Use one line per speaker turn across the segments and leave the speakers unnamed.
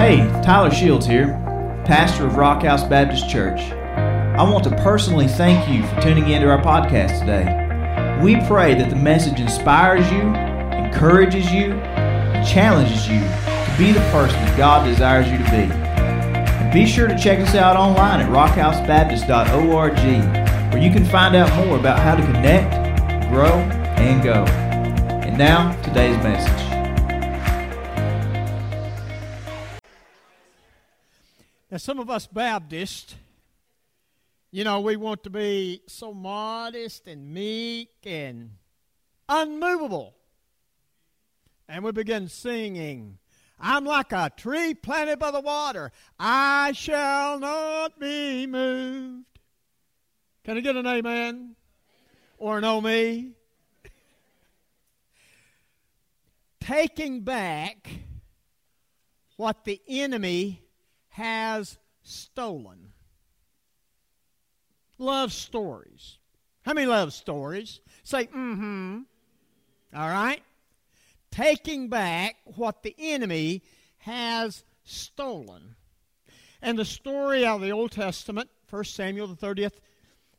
Hey, Tyler Shields here, pastor of Rock House Baptist Church. I want to personally thank you for tuning into our podcast today. We pray that the message inspires you, encourages you, challenges you to be the person that God desires you to be. And be sure to check us out online at rockhousebaptist.org, where you can find out more about how to connect, grow, and go. And now, today's message.
Now, some of us Baptists, you know, we want to be so modest and meek and unmovable. And we begin singing, I'm like a tree planted by the water. I shall not be moved. Can I get an amen? Or an oh me? Taking back what the enemy has stolen. Love stories. How many love stories? Say, mm hmm. All right? Taking back what the enemy has stolen. And the story out of the Old Testament, 1 Samuel, the 30th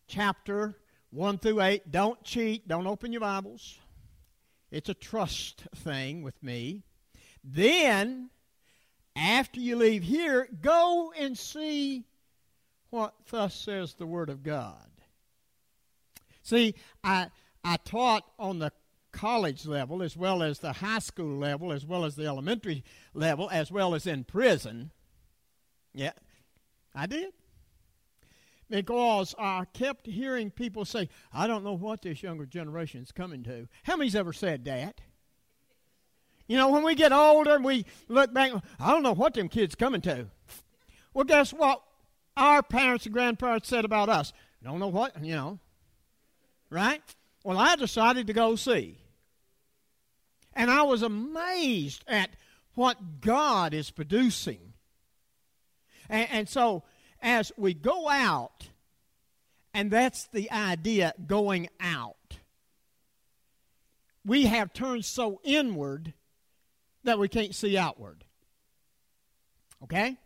chapter, 1 through 8. Don't cheat. Don't open your Bibles. It's a trust thing with me. Then after you leave here, go and see what thus says the Word of God. See, I, I taught on the college level as well as the high school level as well as the elementary level as well as in prison. Yeah, I did. Because I kept hearing people say, I don't know what this younger generation is coming to. How many's ever said that? You know, when we get older and we look back, I don't know what them kids coming to. Well, guess what? Our parents and grandparents said about us. Don't know what, you know. Right? Well, I decided to go see. And I was amazed at what God is producing. And, and so, as we go out, and that's the idea going out, we have turned so inward that we can't see outward. Okay?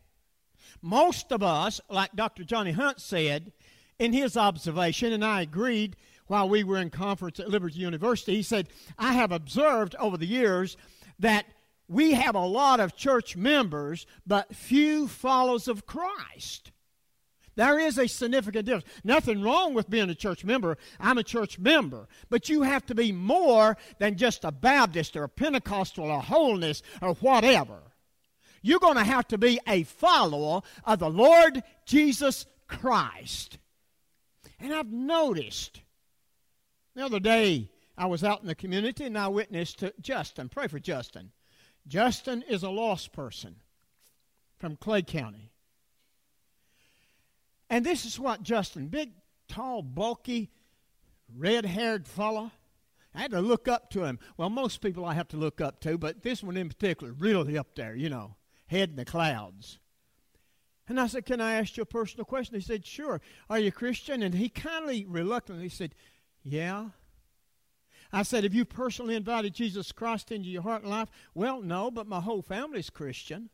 Most of us, like Dr. Johnny Hunt said in his observation, and I agreed while we were in conference at Liberty University, he said, I have observed over the years that we have a lot of church members, but few followers of Christ. There is a significant difference. Nothing wrong with being a church member. I'm a church member. But you have to be more than just a Baptist or a Pentecostal or a holiness or whatever. You're going to have to be a follower of the Lord Jesus Christ. And I've noticed the other day I was out in the community and I witnessed to Justin. Pray for Justin. Justin is a lost person from Clay County. And this is what Justin, big, tall, bulky, red haired fella. I had to look up to him. Well, most people I have to look up to, but this one in particular, really up there, you know, head in the clouds. And I said, Can I ask you a personal question? He said, Sure. Are you Christian? And he kindly, reluctantly said, Yeah. I said, Have you personally invited Jesus Christ into your heart and life? Well, no, but my whole family's Christian.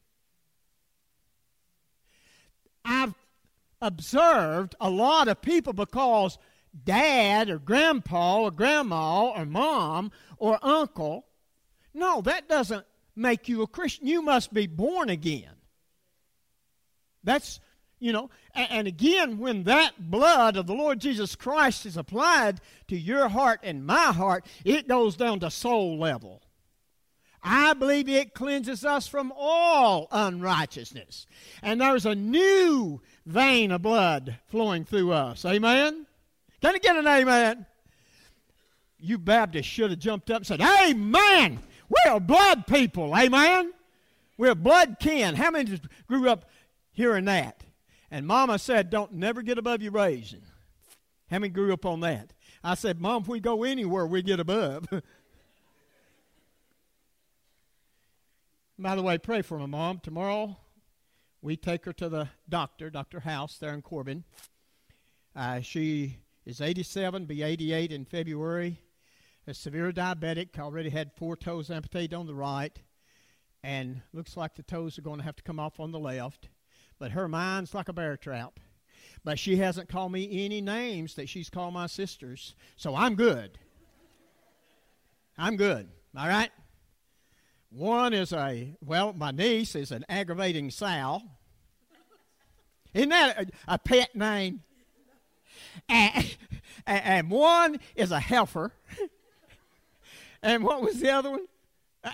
I've observed a lot of people because dad or grandpa or grandma or mom or uncle. No, that doesn't make you a Christian. You must be born again. That's, you know, and, again, when that blood of the Lord Jesus Christ is applied to your heart and my heart, it goes down to soul level. I believe it cleanses us from all unrighteousness. And there's a new vein of blood flowing through us. Amen? Can I get an amen? You Baptists should have jumped up and said, Amen! We're blood people. Amen? We're blood kin. How many just grew up hearing that? And Mama said, Don't never get above your raising. How many grew up on that? I said, Mom, if we go anywhere, we get above. By the way, pray for my mom. Tomorrow, we take her to the doctor, Dr. House, there in Corbin. Uh, she is 87, be 88 in February. A severe diabetic, already had four toes amputated on the right. and looks like the toes are going to have to come off on the left. But her mind's like a bear trap. But she hasn't called me any names that she's called my sisters. So I'm good. I'm good. All right? One is a, well, my niece is an aggravating sow. Isn't that a, a pet name? And, and, one is a heifer. and what was the other one?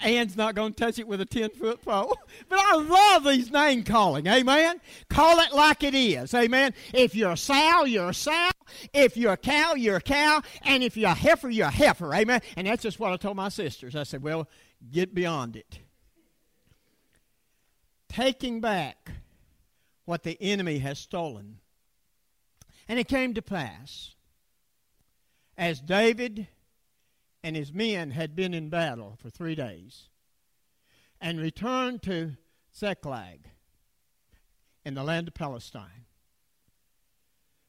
Ann's not going to touch it with a 10 foot pole. But I love these name calling. Amen. Call it like it is. Amen. If you're a sow, you're a sow. If you're a cow, you're a cow. And if you're a heifer, you're a heifer. Amen. And that's just what I told my sisters. I said, well, get beyond it. Taking back what the enemy has stolen. And it came to pass, as David and his men had been in battle for three days and returned to Ziklag in the land of Palestine.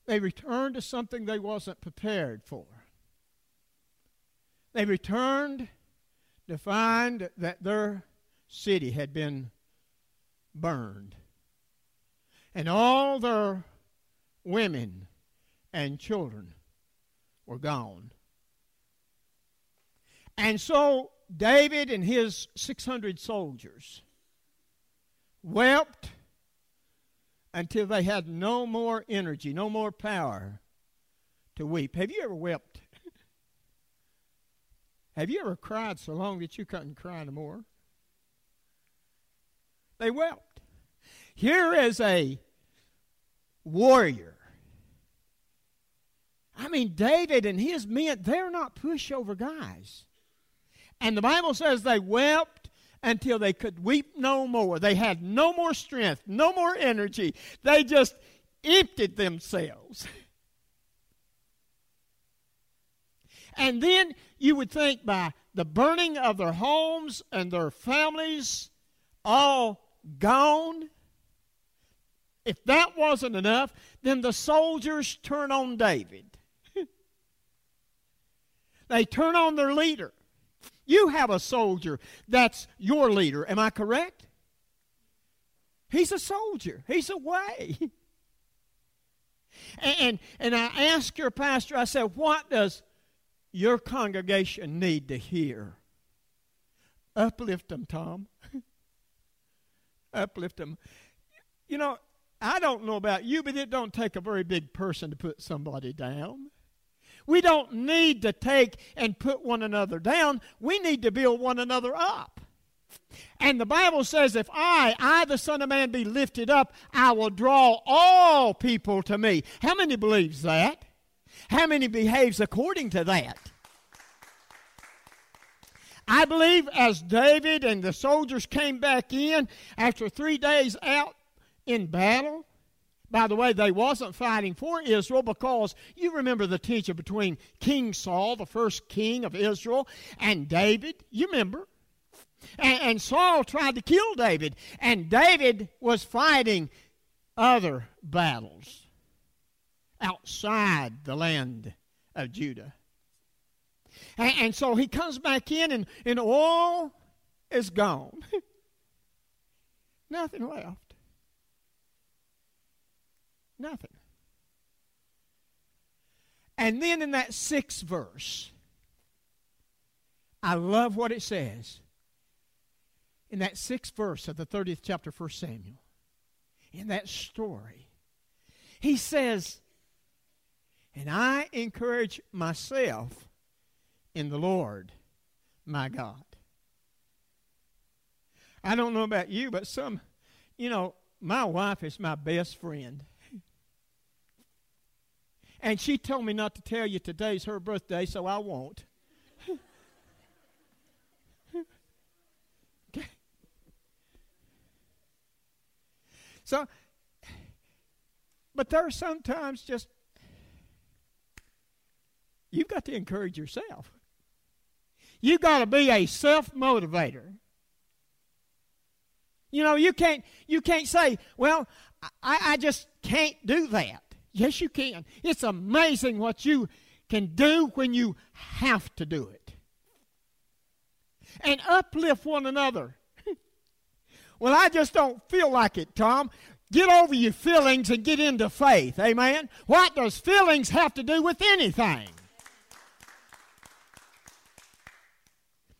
They returned to something they wasn't prepared for. They returned to find that their city had been burned and all their women and children were gone. And so David and his 600 soldiers wept until they had no more energy, no more power to weep. Have you ever wept? Have you ever cried so long that you couldn't cry no more? They wept. Here is a warrior. I mean, David and his men, they're not pushover guys. And the Bible says they wept until they could weep no more. They had no more strength, no more energy. They just emptied themselves. And then you would think by the burning of their homes and their families all gone, if that wasn't enough, then the soldiers turn on David. they turn on their leader. You have a soldier that's your leader. Am I correct? He's a soldier. He's away. And, and I asked your pastor, I said, what does your congregation need to hear? Uplift them, Tom. Uplift them. You know, I don't know about you, but it don't take a very big person to put somebody down. We don't need to take and put one another down. We need to build one another up. And the Bible says, if I, I the Son of Man, be lifted up, I will draw all people to me. How many believes that? How many behaves according to that? I believe as David and the soldiers came back in after three days out in battle, by the way, they wasn't fighting for Israel because you remember the tension between King Saul, the first king of Israel, and David. You remember. And, and Saul tried to kill David, and David was fighting other battles outside the land of Judah. And, and so he comes back in, and, and all is gone. Nothing left. Nothing. And then in that sixth verse, I love what it says. In that sixth verse of the 30th chapter, 1 Samuel, in that story, he says, And I encourage myself in the Lord my God. I don't know about you, but some, you know, my wife is my best friend. And she told me not to tell you today's her birthday, so I won't. okay. So, but there are sometimes just, you've got to encourage yourself. You've got to be a self motivator. You know, you can't you can't say, well, I, I just can't do that. Yes, you can. It's amazing what you can do when you have to do it. And uplift one another. Well, I just don't feel like it, Tom. Get over your feelings and get into faith. Amen? What does feelings have to do with anything?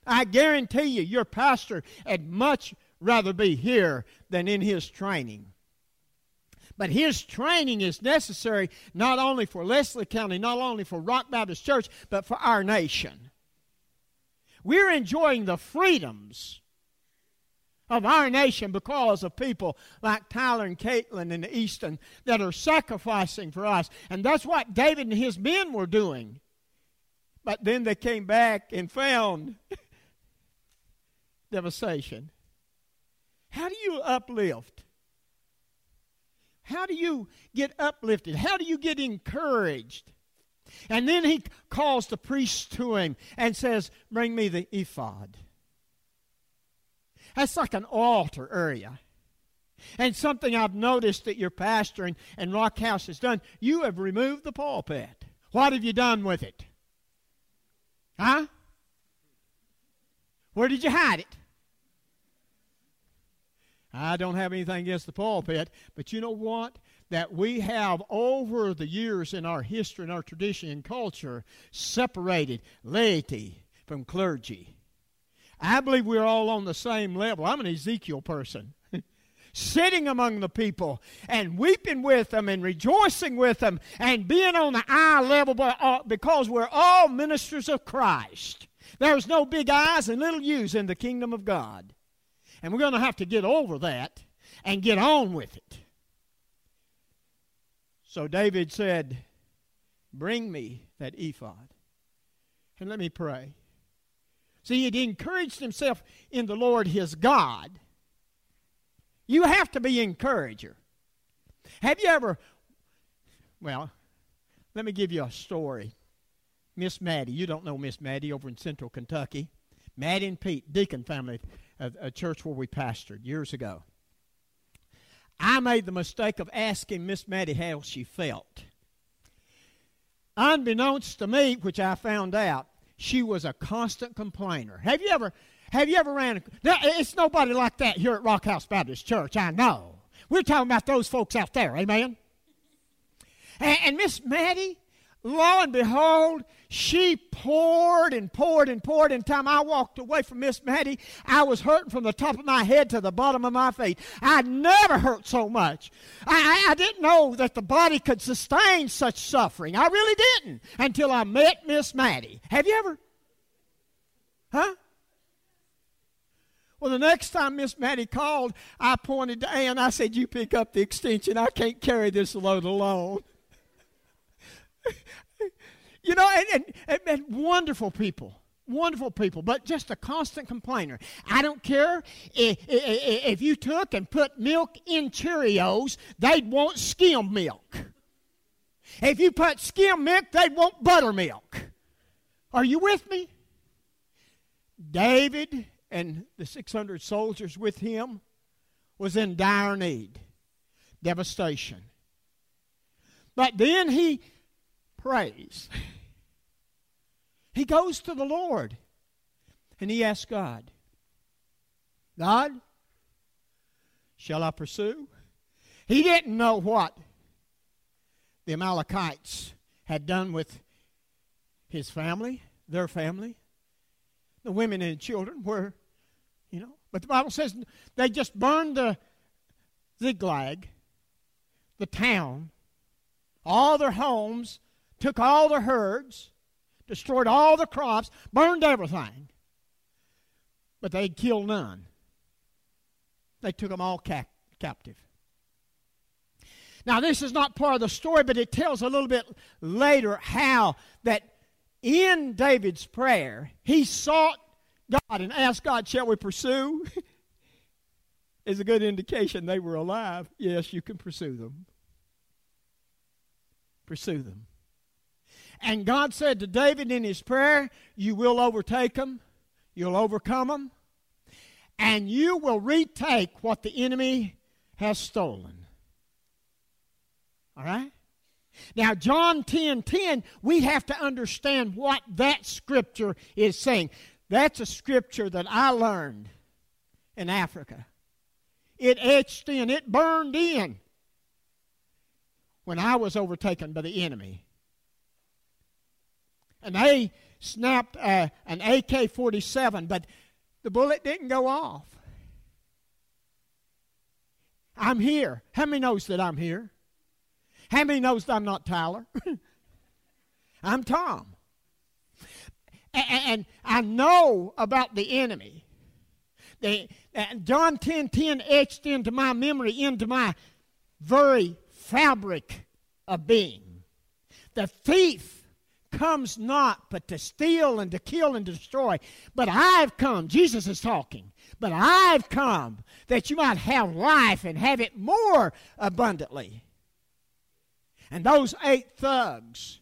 I guarantee you, your pastor would much rather be here than in his training. But his training is necessary not only for Leslie County, not only for Rock Baptist Church, but for our nation. We're enjoying the freedoms of our nation because of people like Tyler and Caitlin and Easton that are sacrificing for us. And that's what David and his men were doing. But then they came back and found devastation. How do you uplift? How do you get uplifted? How do you get encouraged? And then he calls the priest to him and says, Bring me the ephod. That's like an altar area. And something I've noticed that your pastor and, and Rock House has done, you have removed the pulpit. What have you done with it? Huh? Where did you hide it? I don't have anything against the pulpit, but you know what? That we have over the years in our history and our tradition and culture separated laity from clergy. I believe we're all on the same level. I'm an Ezekiel person. Sitting among the people and weeping with them and rejoicing with them and being on the eye level uh, because we're all ministers of Christ. There's no big eyes and little U's in the kingdom of God. And we're going to have to get over that and get on with it. So David said, Bring me that ephod. And let me pray. See, he'd encouraged himself in the Lord his God. You have to be encourager. Have you ever, well, let me give you a story. Miss Maddie, you don't know Miss Maddie over in central Kentucky. Maddie and Pete, deacon family, a, a church where we pastored years ago. I made the mistake of asking Miss Maddie how she felt. Unbeknownst to me, which I found out, she was a constant complainer. Have you ever have you ever ran? It's nobody like that here at Rock House Baptist Church. I know. We're talking about those folks out there. Amen. And, and Miss Maddie, lo and behold, she poured and poured and poured. And time I walked away from Miss Maddie, I was hurting from the top of my head to the bottom of my feet. I never hurt so much. I, I, I didn't know that the body could sustain such suffering. I really didn't until I met Miss Maddie. Have you ever? Huh? Well, the next time Miss Maddie called, I pointed to Ann. I said, You pick up the extension. I can't carry this load alone. You know, and, and, and wonderful people wonderful people, but just a constant complainer. I don't care if, if, if, you took and put milk in Cheerios, they'd want skim milk. If you put skim milk, they'd want buttermilk. Are you with me? David and the 600 soldiers with him was in dire need, devastation. But then he prays. He goes to the Lord and he asks God, God, shall I pursue? He didn't know what the Amalekites had done with his family, their family. The women and children were, you know, but the Bible says they just burned the Ziklag, the town, all their homes, took all the herds, destroyed all the crops, burned everything. But they killed none. They took them all cap- captive. Now, this is not part of the story, but it tells a little bit later how that in David's prayer, he sought God and asked God, Shall we pursue? is a good indication they were alive. Yes, you can pursue them. Pursue them. And God said to David in his prayer, You will overtake them, you'll overcome them, and you will retake what the enemy has stolen. All right? Now, John 10 10, we have to understand what that scripture is saying. That's a scripture that I learned in Africa. it etched in, it burned in when I was overtaken by the enemy. And they snapped uh, an AK 47, but the bullet didn't go off. I'm here. How many knows that I'm here? How many knows that I'm not Tyler? I'm Tom. And, I know about the enemy. The, uh, John 10 10 etched into my memory, into my very fabric of being. The thief comes not but to steal and to kill and destroy. But I've come, Jesus is talking, but I've come that you might have life and have it more abundantly. And those eight thugs,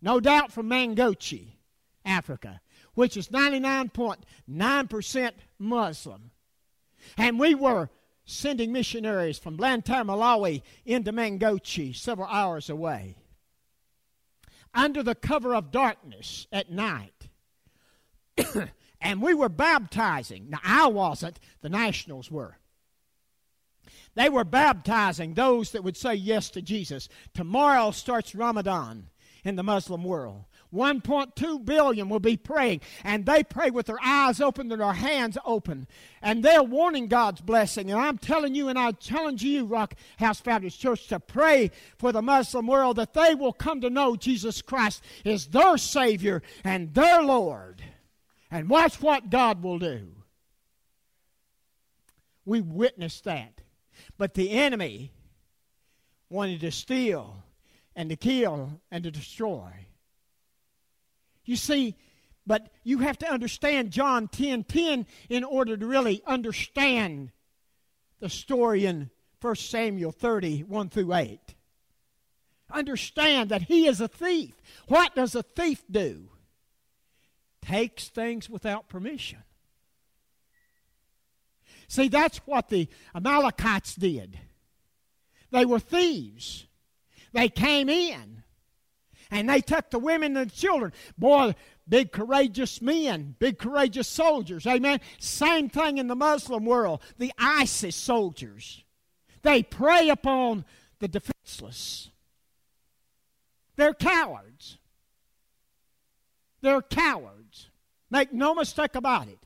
no doubt from Mangochi, Africa, which is 99.9% Muslim. And we were sending missionaries from Blantyre, Malawi into Mangochi, several hours away under the cover of darkness at night. and we were baptizing. Now, I wasn't, the nationals were. They were baptizing those that would say yes to Jesus. Tomorrow starts Ramadan in the Muslim world. 1.2 billion will be praying, and they pray with their eyes open and their hands open. And they're wanting God's blessing. And I'm telling you, and I challenge you, Rock House Baptist Church, to pray for the Muslim world that they will come to know Jesus Christ is their Savior and their Lord. And watch what God will do. We witnessed that. But the enemy wanted to steal and to kill and to destroy. You see, but you have to understand John 10 10 in order to really understand the story in 1 Samuel 30 1 through 8. Understand that he is a thief. What does a thief do? Takes things without permission. See, that's what the Amalekites did. They were thieves. They came in and they took the women and the children. Boy, big courageous men, big courageous soldiers. Amen. Same thing in the Muslim world. The ISIS soldiers. They prey upon the defenseless. They're cowards. They're cowards. Make no mistake about it.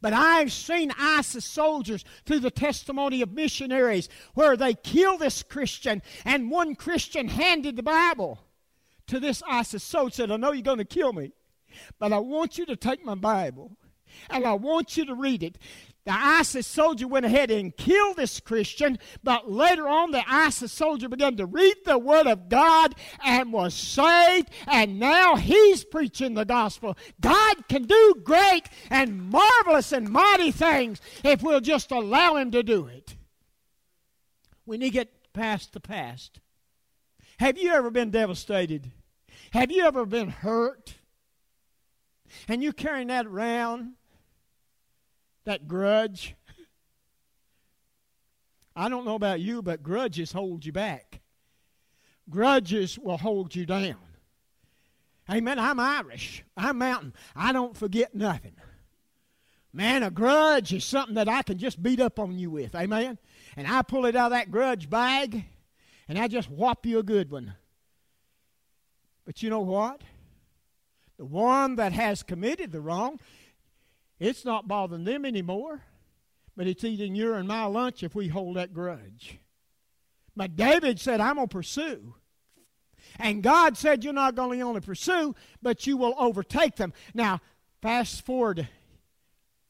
But I've seen ISIS soldiers through the testimony of missionaries where they kill this Christian, and one Christian handed the Bible to this ISIS soldier said, I know you're going to kill me, but I want you to take my Bible and I want you to read it. The ISIS soldier went ahead and killed this Christian, but later on, the ISIS soldier began to read the Word of God and was saved, and now he's preaching the gospel. God can do great and marvelous and mighty things if we'll just allow Him to do it. We need to get past the past. Have you ever been devastated? Have you ever been hurt? And you're carrying that around? that grudge. I don't know about you, but grudges hold you back. Grudges will hold you down. Amen. I'm Irish. I'm mountain. I don't forget nothing. Man, a grudge is something that I can just beat up on you with. Amen. And I pull it out of that grudge bag and I just whop you a good one. But you know what? The one that has committed the wrong it's not bothering them anymore, but it's eating your and my lunch if we hold that grudge. But David said, I'm going to pursue. And God said, You're not going to only pursue, but you will overtake them. Now, fast forward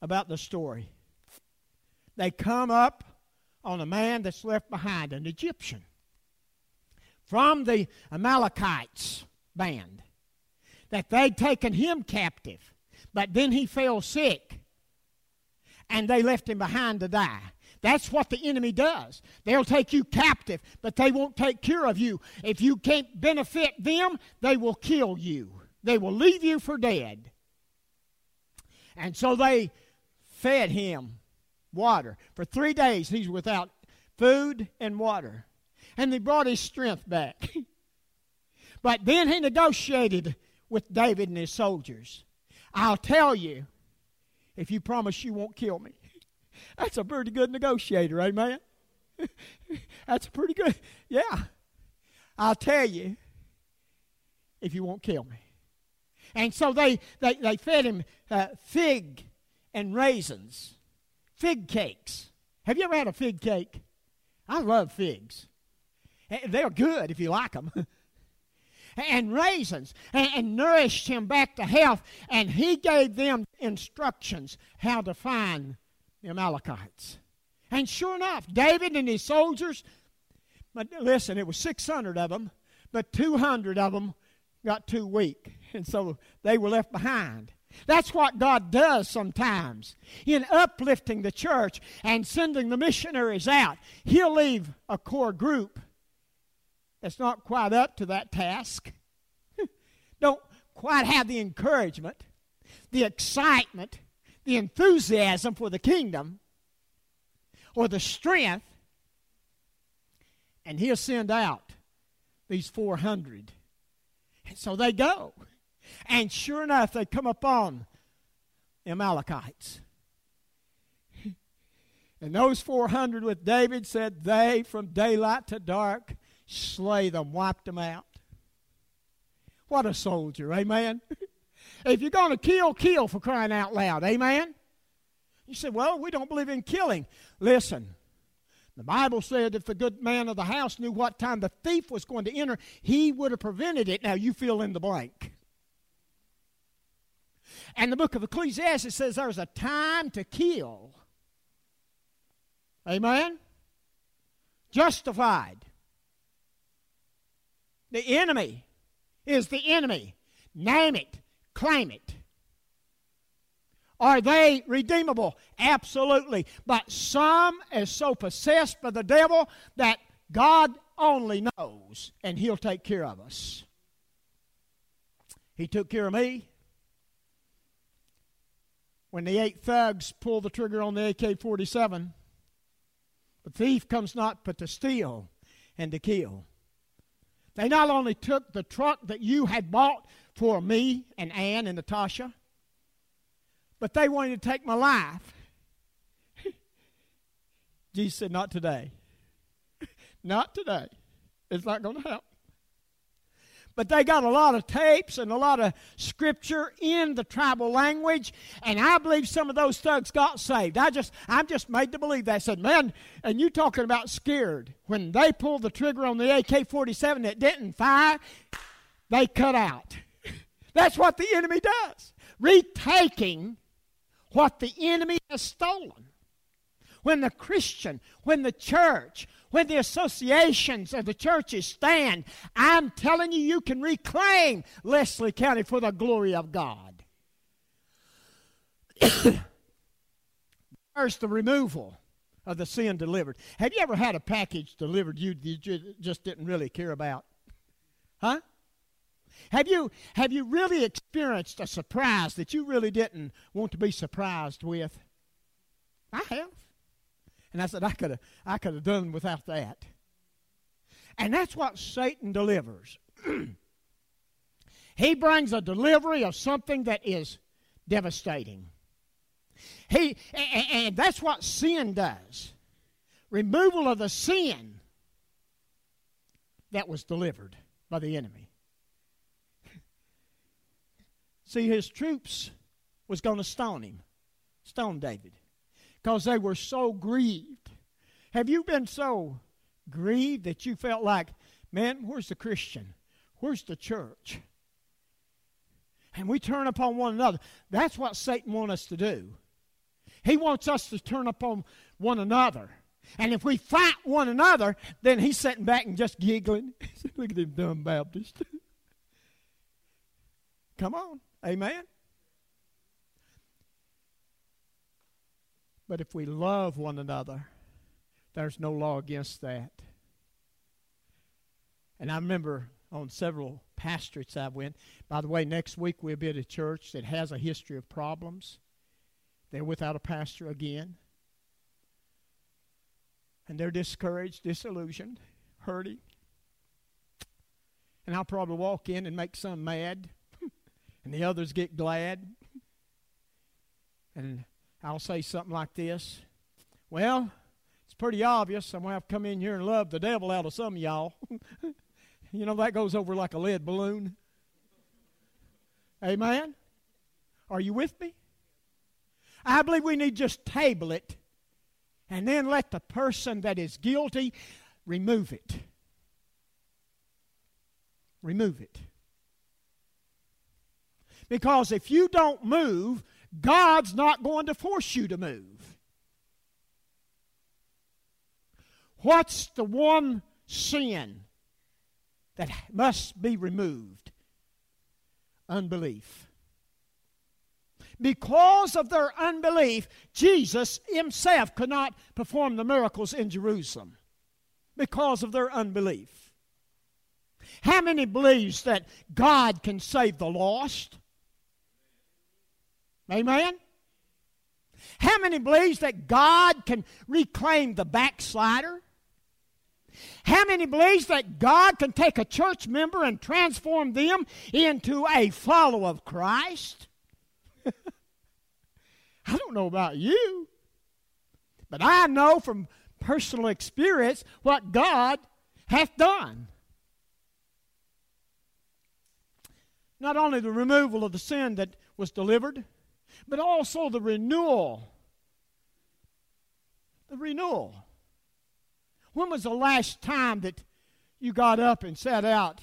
about the story. They come up on a man that's left behind, an Egyptian, from the Amalekites band, that they'd taken him captive. But then he fell sick, and they left him behind to die. That's what the enemy does. They'll take you captive, but they won't take care of you. If you can't benefit them, they will kill you. They will leave you for dead. And so they fed him water. For three days, he's without food and water. And they brought his strength back. but then he negotiated with David and his soldiers. I'll tell you if you promise you won't kill me. That's a pretty good negotiator, amen? That's a pretty good. Yeah. I'll tell you if you won't kill me. And so they, they, they fed him uh, fig and raisins, fig cakes. Have you ever had a fig cake? I love figs. They're good if you like them. and raisins and, and, nourished him back to health. And he gave them instructions how to find the Amalekites. And sure enough, David and his soldiers, but listen, it was 600 of them, but 200 of them got too weak. And so they were left behind. That's what God does sometimes. In uplifting the church and sending the missionaries out, He'll leave a core group that's not quite up to that task, don't quite have the encouragement, the excitement, the enthusiasm for the kingdom, or the strength, and He'll send out these 400. And so they go. And sure enough, they come upon the Amalekites. And those 400 with David said, They from daylight to dark slay them, wiped them out. What a soldier, amen? if you're going to kill, kill for crying out loud, amen? You say, Well, we don't believe in killing. Listen, the Bible said if the good man of the house knew what time the thief was going to enter, he would have prevented it. Now you fill in the blank. And the book of Ecclesiastes says there's a time to kill. Amen? Justified. The enemy is the enemy. Name it, claim it. Are they redeemable? Absolutely. But some is so possessed by the devil that God only knows, and He'll take care of us. He took care of me when the eight thugs pull the trigger on the AK 47. The thief comes not but to steal and to kill. They not only took the truck that you had bought for me and Ann and Natasha, but they wanted to take my life. Jesus said, Not today. not today. It's not going to happen. But they got a lot of tapes and a lot of scripture in the tribal language, and I believe some of those thugs got saved. I just, I'm just made to believe that. I said, man, and you talking about scared. When they pulled the trigger on the AK-47 that didn't fire, they cut out. That's what the enemy does. Retaking what the enemy has stolen. When the Christian, when the church, when the associations of the churches stand, I'm telling you, you can reclaim Leslie County for the glory of God. First, the removal of the sin delivered. Have you ever had a package delivered you you just didn't really care about? Huh? Have you, have you really experienced a surprise that you really didn't want to be surprised with? I have. And I said, I could have I could have done without that. And that's what Satan delivers. he brings a delivery of something that is devastating. He and, and that's what sin does. Removal of the sin that was delivered by the enemy. See, his troops was going to stone him, stone David because they were so grieved. Have you been so grieved that you felt like, man, where's the Christian? Where's the church? And we turn upon one another. That's what Satan wants us to do. He wants us to turn upon one another. And if we fight one another, then he's sitting back and just giggling. Look at them dumb Baptists. Come on. Amen. But if we love one another, there's no law against that. And I remember on several pastorates I went. By the way, next week we'll be at a church that has a history of problems. They're without a pastor again. And they're discouraged, disillusioned, hurting. And I'll probably walk in and make some mad, and the others get glad. And I'll say something like this Well, it's pretty obvious. I'm going to have to come in here and love the devil out of some of y'all. you know, that goes over like a lead balloon. Amen? Are you with me? I believe we need just table it and then let the person that is guilty remove it. Remove it. Because if you don't move, God's not going to force you to move. What's the one sin that must be removed? Unbelief. Because of their unbelief, Jesus himself could not perform the miracles in Jerusalem because of their unbelief. How many believes that God can save the lost? Amen. How many believes that God can reclaim the backslider? How many believes that God can take a church member and transform them into a follower of Christ? I don't know about you, but I know from personal experience what God hath done. Not only the removal of the sin that was delivered, but also the renewal. The renewal. When was the last time that you got up and sat out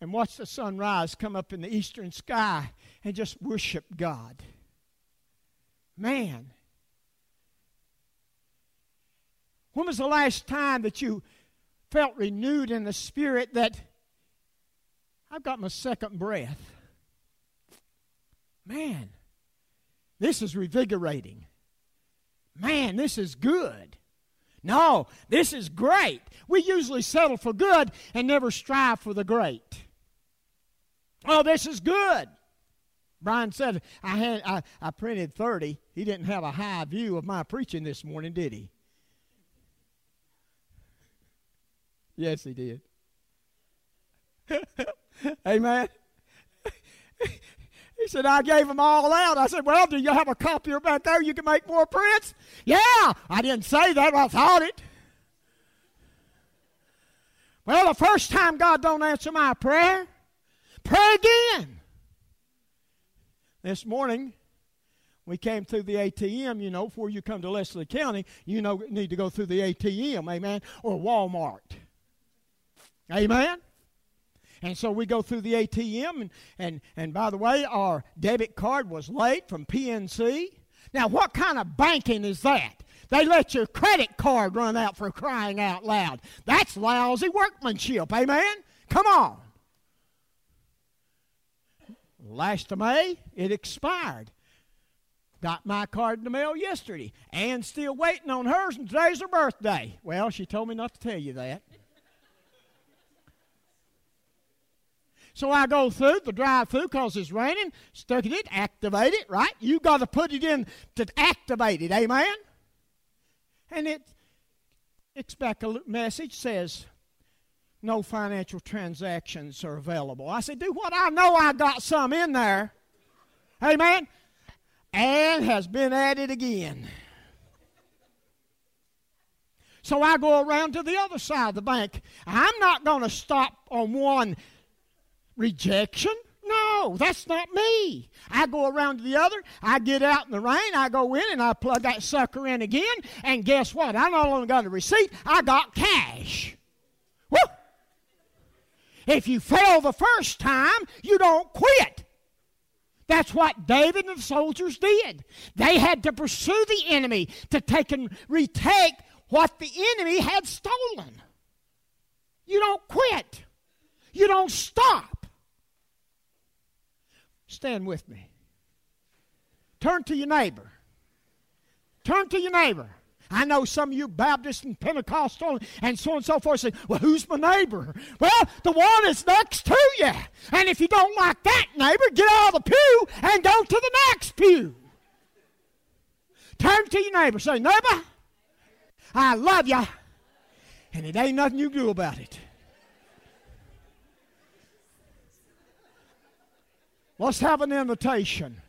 and watched the sunrise come up in the eastern sky and just worshiped God? Man. When was the last time that you felt renewed in the spirit that I've got my second breath? Man, this is revigorating. Man, this is good. No, this is great. We usually settle for good and never strive for the great. Oh, this is good. Brian said I had I, I printed 30. He didn't have a high view of my preaching this morning, did he? Yes, he did. Amen. He said, I gave them all out. I said, Well, do you have a copier back there you can make more prints? Yeah. I didn't say that, I thought it. Well, the first time God don't answer my prayer, pray again. This morning, we came through the ATM, you know, before you come to Leslie County, you know, need to go through the ATM, amen, or Walmart. Amen? And so we go through the ATM, and, and, and by the way, our debit card was late from PNC. Now, what kind of banking is that? They let your credit card run out for crying out loud. That's lousy workmanship, amen? Come on. Last of May, it expired. Got my card in the mail yesterday. Ann's still waiting on hers, and today's her birthday. Well, she told me not to tell you that. So I go through the drive through because it's raining, stuck it, activate it, right? You got to put it in to activate it, amen? And it it's back a message says no financial transactions are available. I said, do what? I know I got some in there. Amen. And has been added again. So I go around to the other side of the bank. I'm not going to stop on one rejection. No, that's not me. I go around to the other, I get out in the rain, I go in and I plug that sucker in again, and guess what? I not only got a receipt, I got cash. Woo! If you fail the first time, you don't quit. That's what David and the soldiers did. They had to pursue the enemy to take and retake what the enemy had stolen. You don't quit. You don't stop. Stand with me. Turn to your neighbor. Turn to your neighbor. I know some of you Baptists and Pentecostal and so on and so forth say, Well, who's my neighbor? Well, the one that's next to you. And if you don't like that neighbor, get out of the pew and go to the next pew. Turn to your neighbor. Say, Neighbor, I love you. And it ain't nothing you can do about it. Let's have an invitation.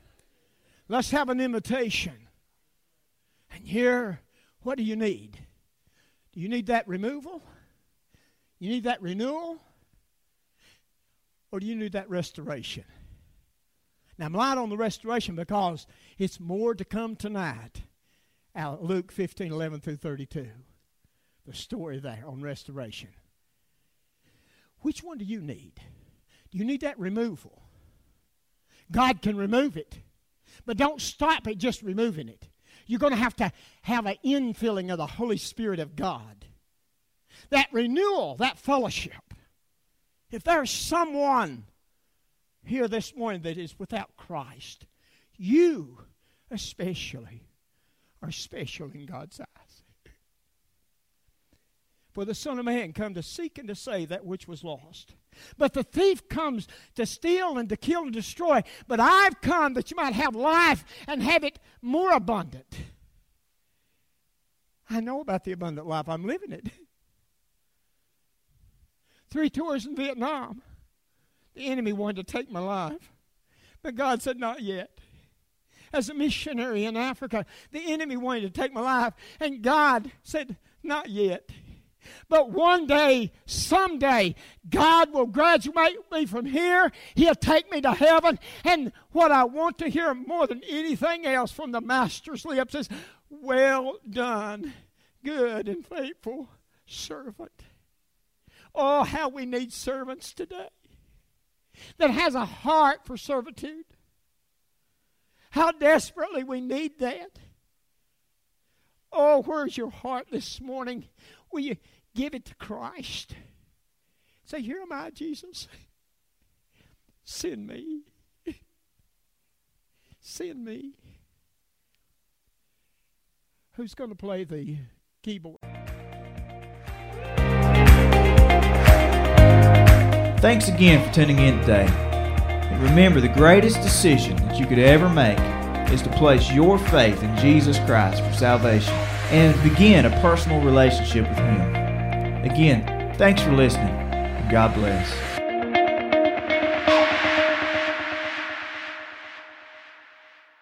Let's have an invitation. And here What do you need? Do you need that removal? You need that renewal? Or do you need that restoration? Now, I'm light on the restoration because it's more to come tonight. Out Luke 15, 11 through 32. The story there on restoration. Which one do you need? Do you need that removal? God can remove it. But don't stop at just removing it. You're going to have to have an infilling of the Holy Spirit of God. That renewal, that fellowship. If there's someone here this morning that is without Christ, you especially are special in God's eyes. For the Son of Man come to seek and to save that which was lost. But the thief comes to steal and to kill and destroy. But I've come that you might have life and have it more abundant. I know about the abundant life. I'm living it. Three tours in Vietnam. The enemy wanted to take my life. But God said, Not yet. As a missionary in Africa, the enemy wanted to take my life. And God said, Not yet. But one day, someday, God will graduate me from here. He'll take me to heaven. And what I want to hear more than anything else from the Master's lips is, Well done, good and faithful servant. Oh, how we need servants today that has a heart for servitude. How desperately we need that. Oh, where's your heart this morning? Will you give it to Christ? Say, Here am I, Jesus. Send me. Send me. Who's going to play the keyboard?
Thanks again for tuning in today. And remember, the greatest decision that you could ever make is to place your faith in Jesus Christ for salvation and begin a personal relationship with Him. Again, thanks for listening, God bless.